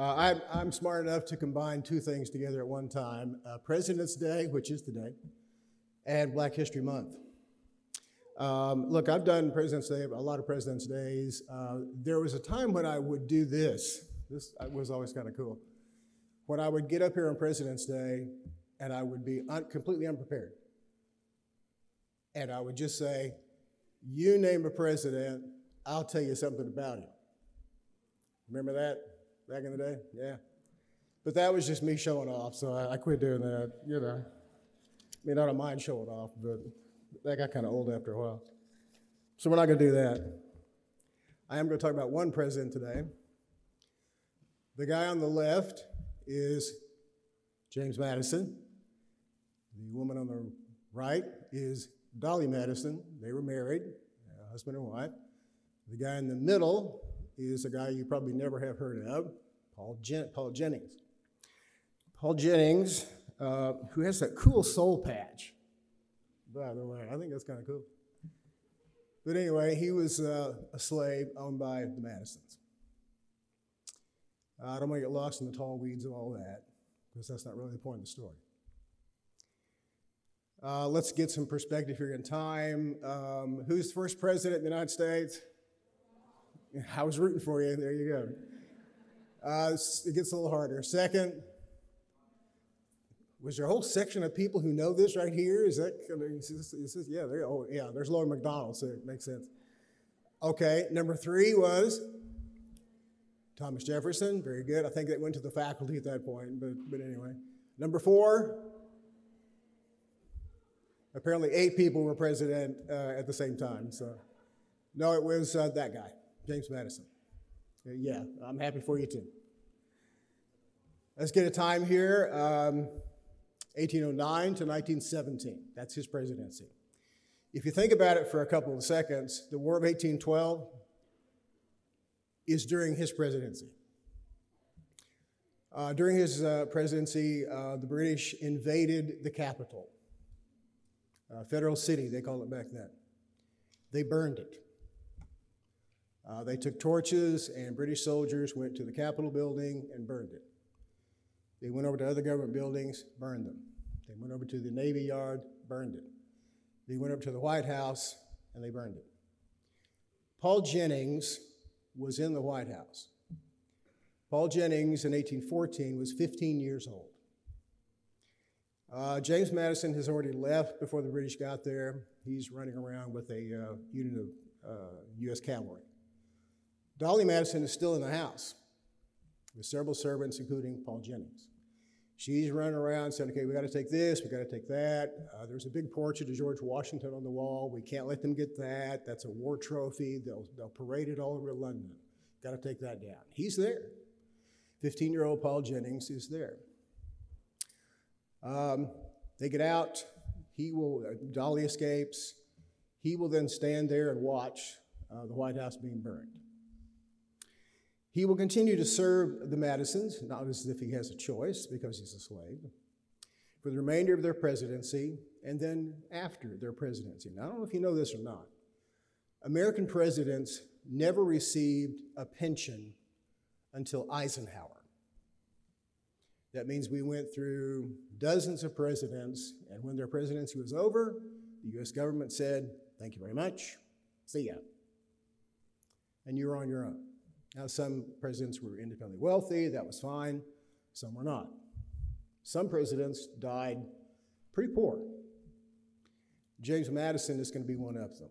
Uh, I'm, I'm smart enough to combine two things together at one time uh, President's Day, which is today, and Black History Month. Um, look, I've done President's Day, a lot of President's Days. Uh, there was a time when I would do this. This was always kind of cool. When I would get up here on President's Day and I would be un- completely unprepared. And I would just say, You name a president, I'll tell you something about him. Remember that back in the day? Yeah. But that was just me showing off, so I, I quit doing that, you know. I mean, I don't mind showing off, but that got kind of old after a while. So we're not going to do that. I am going to talk about one president today. The guy on the left is James Madison. The woman on the right is Dolley Madison. They were married, uh, husband and wife. The guy in the middle is a guy you probably never have heard of, Paul, Jen- Paul Jennings. Paul Jennings, uh, who has that cool soul patch, by the way. I think that's kind of cool. But anyway, he was uh, a slave owned by the Madisons. I don't want to get lost in the tall weeds of all that, because that's not really the point of the story. Uh, let's get some perspective here in time. Um, who's the first president of the United States? I was rooting for you. There you go. Uh, it gets a little harder. Second, was there a whole section of people who know this right here? Is that, is this, is yeah, oh, yeah, there's Lord McDonald, so it makes sense. Okay, number three was Thomas Jefferson. Very good. I think that went to the faculty at that point, but, but anyway. Number four, apparently eight people were president uh, at the same time. So, no, it was uh, that guy, James Madison. Uh, yeah, I'm happy for you too. Let's get a time here. Um, 1809 to 1917. That's his presidency. If you think about it for a couple of seconds, the War of 1812 is during his presidency. Uh, during his uh, presidency, uh, the British invaded the capital, Federal City, they called it back then. They burned it. Uh, they took torches, and British soldiers went to the Capitol building and burned it. They went over to other government buildings, burned them. They went over to the Navy Yard, burned it. They went up to the White House, and they burned it. Paul Jennings was in the White House. Paul Jennings in 1814 was 15 years old. Uh, James Madison has already left before the British got there. He's running around with a uh, unit of uh, U.S. cavalry. Dolley Madison is still in the house with several servants, including Paul Jennings. She's running around saying, okay, we got to take this, we got to take that. Uh, there's a big portrait of George Washington on the wall. We can't let them get that. That's a war trophy. They'll, they'll parade it all over London. Got to take that down. He's there. 15 year old Paul Jennings is there. Um, they get out. He will, uh, Dolley escapes. He will then stand there and watch uh, the White House being burned. He will continue to serve the Madisons, not as if he has a choice because he's a slave, for the remainder of their presidency and then after their presidency. Now, I don't know if you know this or not. American presidents never received a pension until Eisenhower. That means we went through dozens of presidents, and when their presidency was over, the US government said, Thank you very much, see ya. And you're on your own. Now, some presidents were independently wealthy, that was fine. Some were not. Some presidents died pretty poor. James Madison is going to be one of them.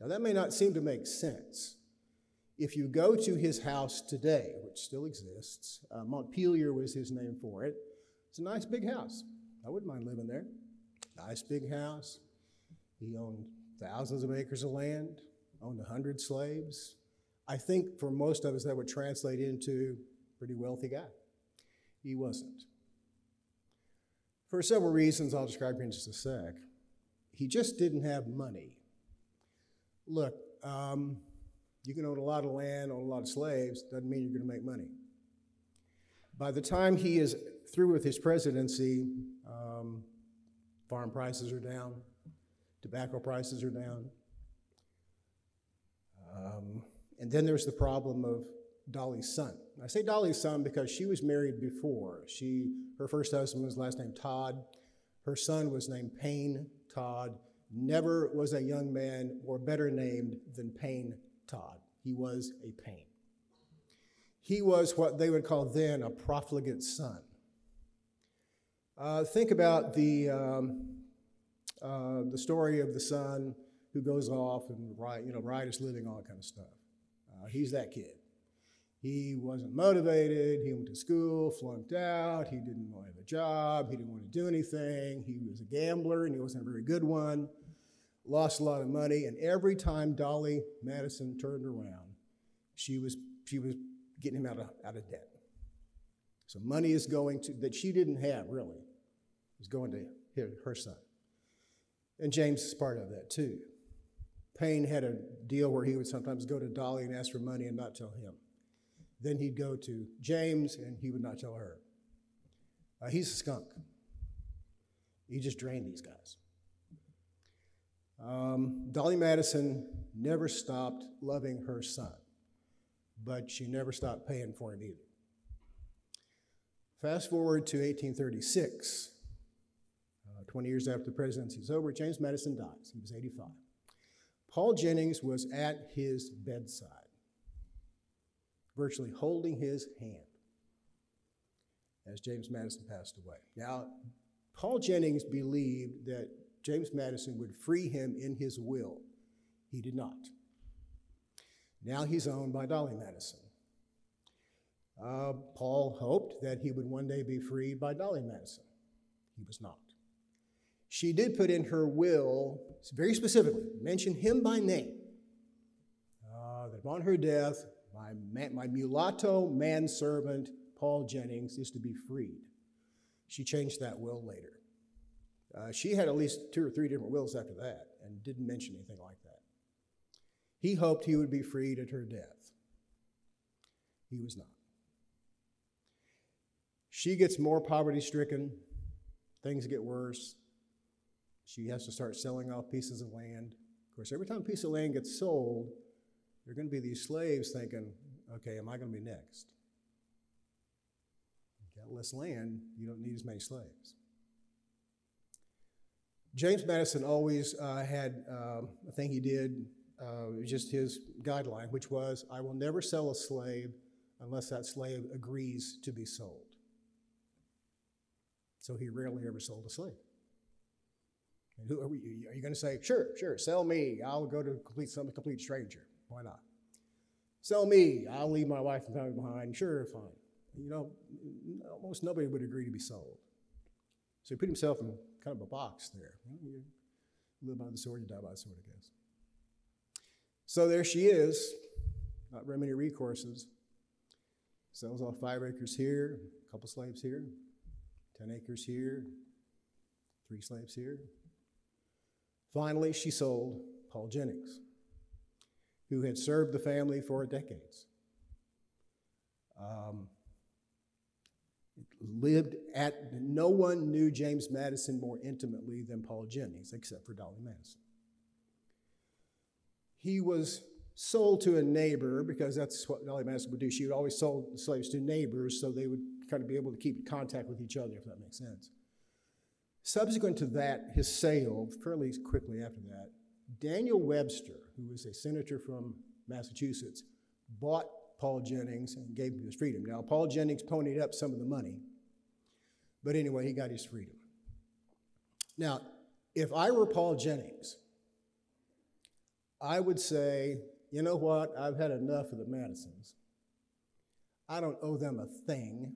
Now, that may not seem to make sense. If you go to his house today, which still exists, uh, Montpelier was his name for it, it's a nice big house. I wouldn't mind living there. Nice big house. He owned thousands of acres of land, owned a hundred slaves, I think for most of us that would translate into pretty wealthy guy. He wasn't. For several reasons I'll describe in just a sec. He just didn't have money. Look, um, you can own a lot of land, own a lot of slaves, doesn't mean you're going to make money. By the time he is through with his presidency, um, farm prices are down, tobacco prices are down. Um, and then there's the problem of Dolley's son. I say Dolley's son because she was married before. She, her first husband was last name Todd. Her son was named Payne Todd. Never was a young man more better named than Payne Todd. He was a Payne. He was what they would call then a profligate son. Uh, think about the, um, uh, the story of the son who goes off and you know, riotous living, all that kind of stuff. Uh, he's that kid. He wasn't motivated. He went to school, flunked out. He didn't want to have a job. He didn't want to do anything. He was a gambler, and he wasn't a very good one. Lost a lot of money, and every time Dolley Madison turned around, she was she was getting him out of out of debt. So money is going to that she didn't have really is going to her son, and James is part of that too. Payne had a deal where he would sometimes go to Dolley and ask for money and not tell him. Then he'd go to James and he would not tell her. Uh, he's a skunk. He just drained these guys. Um, Dolley Madison never stopped loving her son, but she never stopped paying for him either. Fast forward to 1836. Uh, 20 years after the presidency is over, James Madison dies. He was 85. Paul Jennings was at his bedside virtually holding his hand as James Madison passed away. Now, Paul Jennings believed that James Madison would free him in his will. He did not. Now he's owned by Dolley Madison. Uh, Paul hoped that he would one day be freed by Dolley Madison. He was not. She did put in her will, very specifically, mention him by name, uh, that upon her death, my, man, my mulatto manservant, Paul Jennings, is to be freed. She changed that will later. Uh, she had at least two or three different wills after that and didn't mention anything like that. He hoped he would be freed at her death. He was not. She gets more poverty stricken, things get worse. She has to start selling off pieces of land. Of course, every time a piece of land gets sold, there are going to be these slaves thinking, okay, am I going to be next? You got less land, you don't need as many slaves. James Madison always uh, had um, a thing he did, uh, just his guideline, which was I will never sell a slave unless that slave agrees to be sold. So he rarely ever sold a slave. Who are, we, are you going to say, sure, sure, sell me, I'll go to complete, some complete stranger? Why not? Sell me. I'll leave my wife and family behind. Sure, fine. You know, almost nobody would agree to be sold. So he put himself in kind of a box there. You, live by the sword, you die by the sword, I guess. So there she is, not very many recourses. Sells off five acres here, a couple slaves here, 10 acres here, three slaves here. Finally, she sold Paul Jennings who had served the family for decades. Um, lived at, no one knew James Madison more intimately than Paul Jennings, except for Dolley Madison. He was sold to a neighbor because that's what Dolley Madison would do. She would always sell slaves to neighbors so they would kind of be able to keep contact with each other, if that makes sense. Subsequent to that, his sale, fairly quickly after that, Daniel Webster, who was a senator from Massachusetts, bought Paul Jennings and gave him his freedom. Now, Paul Jennings ponied up some of the money, but anyway, he got his freedom. Now, if I were Paul Jennings, I would say, you know what? I've had enough of the Madisons. I don't owe them a thing.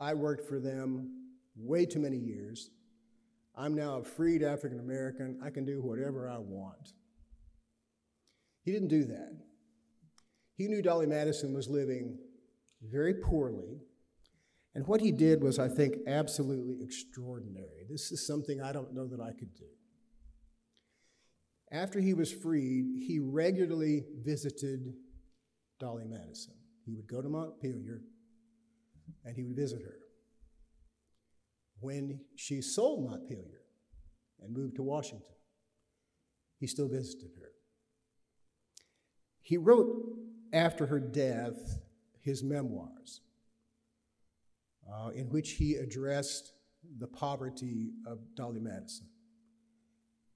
I worked for them way too many years. I'm now a freed African American. I can do whatever I want. He didn't do that. He knew Dolley Madison was living very poorly. And what he did was, I think, absolutely extraordinary. This is something I don't know that I could do. After he was freed, he regularly visited Dolley Madison. He would go to Montpelier and he would visit her when she sold Montpelier and moved to Washington. He still visited her. He wrote after her death, his memoirs, uh, in which he addressed the poverty of Dolley Madison.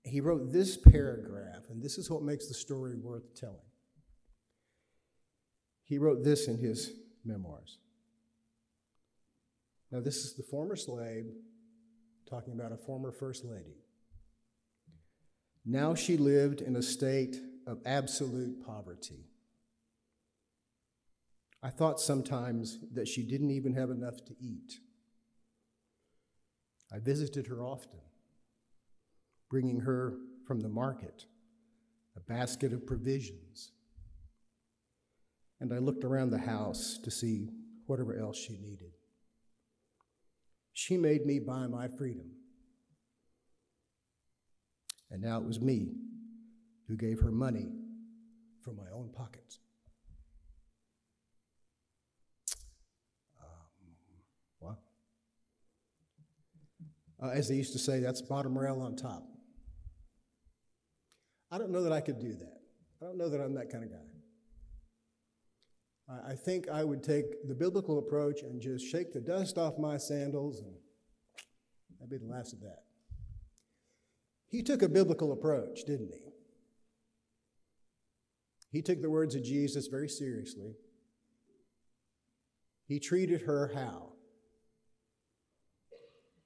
He wrote this paragraph, and this is what makes the story worth telling. He wrote this in his memoirs. Now, this is the former slave talking about a former first lady. Now she lived in a state of absolute poverty. I thought sometimes that she didn't even have enough to eat. I visited her often, bringing her from the market a basket of provisions. And I looked around the house to see whatever else she needed. She made me buy my freedom. And now it was me who gave her money from my own pockets. Uh, as they used to say, that's bottom rail on top. I don't know that I could do that. I don't know that I'm that kind of guy. I, think I would take the biblical approach and just shake the dust off my sandals, and that'd be the last of that. He took a biblical approach, didn't he? He took the words of Jesus very seriously. He treated her how?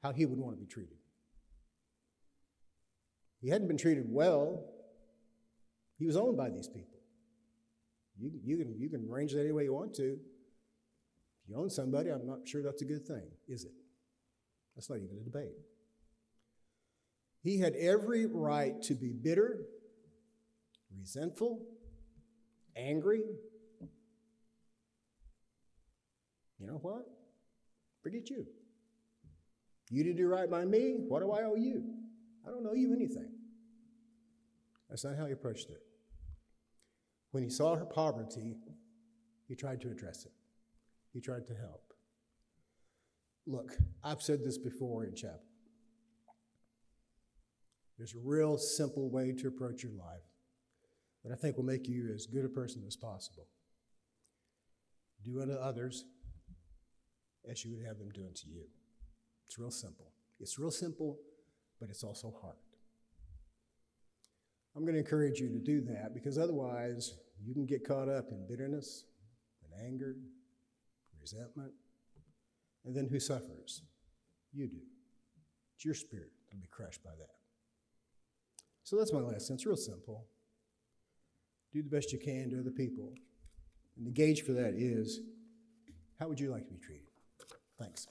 how he would want to be treated. He hadn't been treated well. He was owned by these people. You, you, can, you can arrange that any way you want to. If you own somebody, I'm not sure that's a good thing, is it? That's not even a debate. He had every right to be bitter, resentful, angry. You know what? Forget you. You didn't do right by me. What do I owe you? I don't owe you anything. That's not how he approached it. When he saw her poverty, he tried to address it, he tried to help. Look, I've said this before in chapel. There's a real simple way to approach your life that I think will make you as good a person as possible. Do unto others as you would have them do unto you. It's real simple. It's real simple, but it's also hard. I'm going to encourage you to do that because otherwise you can get caught up in bitterness and anger, resentment, and then who suffers? You do. It's your spirit that'll be crushed by that. So that's my last sense, real simple. Do the best you can to other people. And the gauge for that is how would you like to be treated? Thanks.